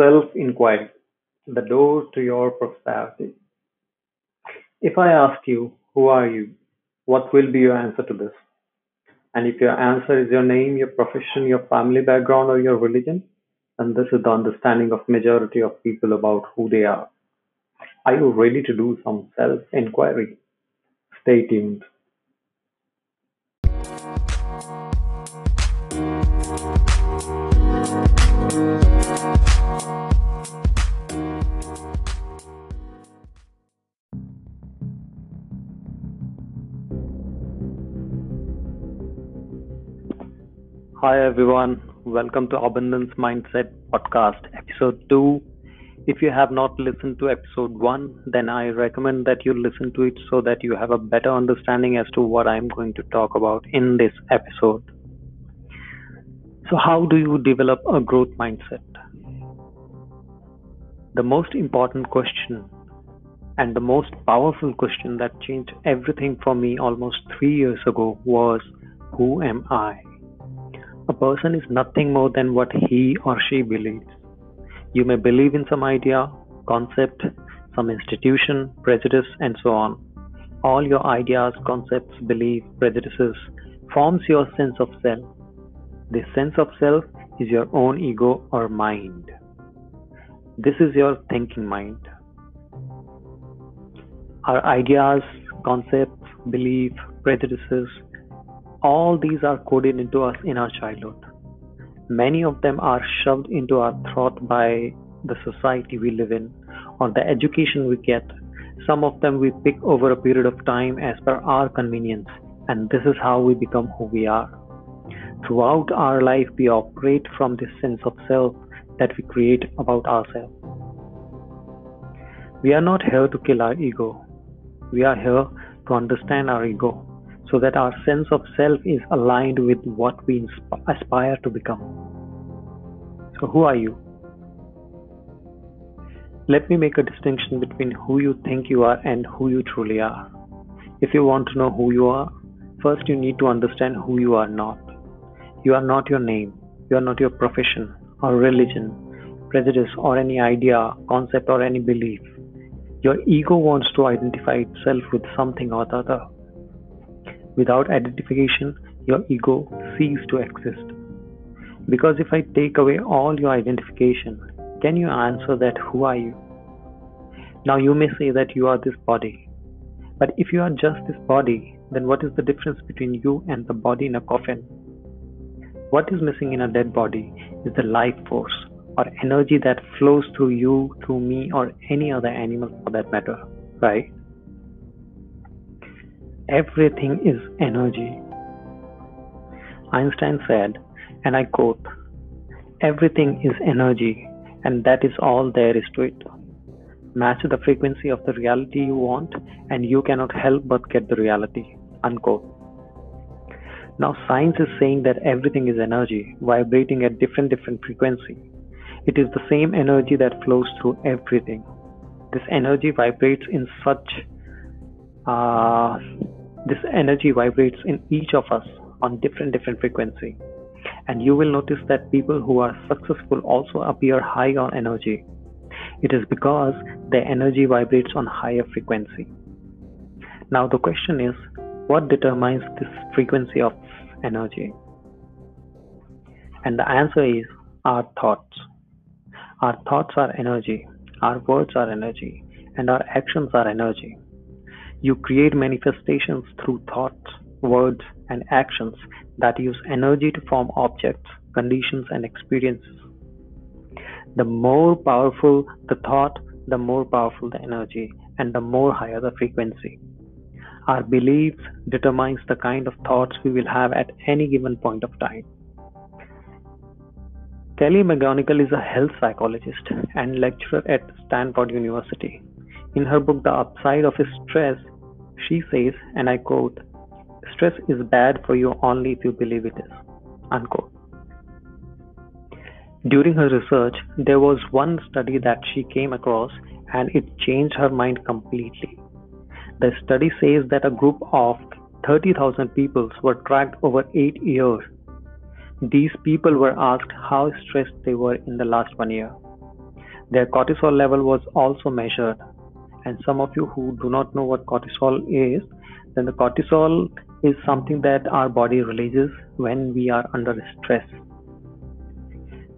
Self-inquiry: the door to your prosperity. If I ask you, who are you? What will be your answer to this? And if your answer is your name, your profession, your family background, or your religion, then this is the understanding of majority of people about who they are. Are you ready to do some self-inquiry? Stay tuned. Hi everyone, welcome to Abundance Mindset Podcast, episode 2. If you have not listened to episode 1, then I recommend that you listen to it so that you have a better understanding as to what I'm going to talk about in this episode. So, how do you develop a growth mindset? The most important question and the most powerful question that changed everything for me almost three years ago was Who am I? A person is nothing more than what he or she believes. You may believe in some idea, concept, some institution, prejudice, and so on. All your ideas, concepts, beliefs, prejudices forms your sense of self. This sense of self is your own ego or mind. This is your thinking mind. Our ideas, concepts, beliefs, prejudices, all these are coded into us in our childhood. Many of them are shoved into our throat by the society we live in or the education we get. Some of them we pick over a period of time as per our convenience, and this is how we become who we are. Throughout our life, we operate from this sense of self that we create about ourselves. We are not here to kill our ego, we are here to understand our ego so that our sense of self is aligned with what we aspire to become. So, who are you? Let me make a distinction between who you think you are and who you truly are. If you want to know who you are, first you need to understand who you are not. You are not your name, you are not your profession or religion, prejudice or any idea, concept or any belief. Your ego wants to identify itself with something or the other. Without identification, your ego ceases to exist. Because if I take away all your identification, can you answer that who are you? Now you may say that you are this body. But if you are just this body, then what is the difference between you and the body in a coffin? What is missing in a dead body is the life force or energy that flows through you, through me, or any other animal for that matter, right? Everything is energy. Einstein said, and I quote, Everything is energy, and that is all there is to it. Match the frequency of the reality you want, and you cannot help but get the reality. Unquote. Now, science is saying that everything is energy, vibrating at different different frequency. It is the same energy that flows through everything. This energy vibrates in such uh, this energy vibrates in each of us on different different frequency. And you will notice that people who are successful also appear high on energy. It is because their energy vibrates on higher frequency. Now the question is what determines this frequency of energy? And the answer is our thoughts. Our thoughts are energy, our words are energy, and our actions are energy. You create manifestations through thoughts, words, and actions that use energy to form objects, conditions, and experiences. The more powerful the thought, the more powerful the energy, and the more higher the frequency. Our beliefs determines the kind of thoughts we will have at any given point of time. Kelly McGonigal is a health psychologist and lecturer at Stanford University. In her book The Upside of Stress, she says, and I quote, Stress is bad for you only if you believe it is. Unquote. During her research, there was one study that she came across and it changed her mind completely. The study says that a group of 30,000 people were tracked over 8 years. These people were asked how stressed they were in the last one year. Their cortisol level was also measured. And some of you who do not know what cortisol is, then the cortisol is something that our body releases when we are under stress.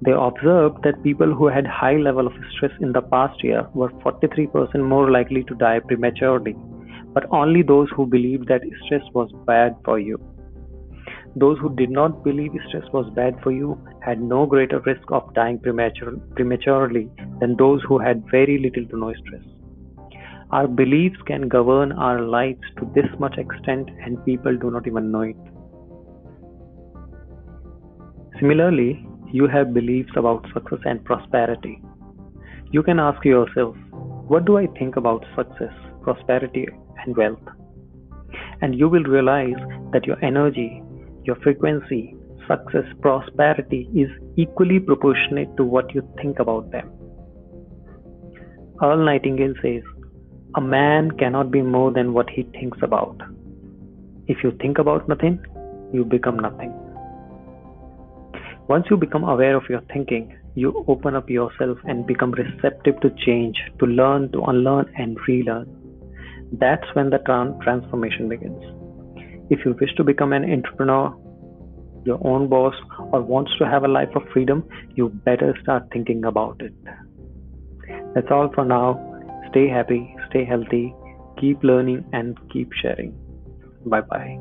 They observed that people who had high level of stress in the past year were 43% more likely to die prematurely, but only those who believed that stress was bad for you. Those who did not believe stress was bad for you had no greater risk of dying prematurely than those who had very little to no stress. Our beliefs can govern our lives to this much extent, and people do not even know it. Similarly, you have beliefs about success and prosperity. You can ask yourself, What do I think about success, prosperity, and wealth? And you will realize that your energy, your frequency, success, prosperity is equally proportionate to what you think about them. Earl Nightingale says, A man cannot be more than what he thinks about. If you think about nothing, you become nothing. Once you become aware of your thinking, you open up yourself and become receptive to change, to learn, to unlearn, and relearn. That's when the transformation begins. If you wish to become an entrepreneur, your own boss, or wants to have a life of freedom, you better start thinking about it. That's all for now. Stay happy, stay healthy, keep learning, and keep sharing. Bye bye.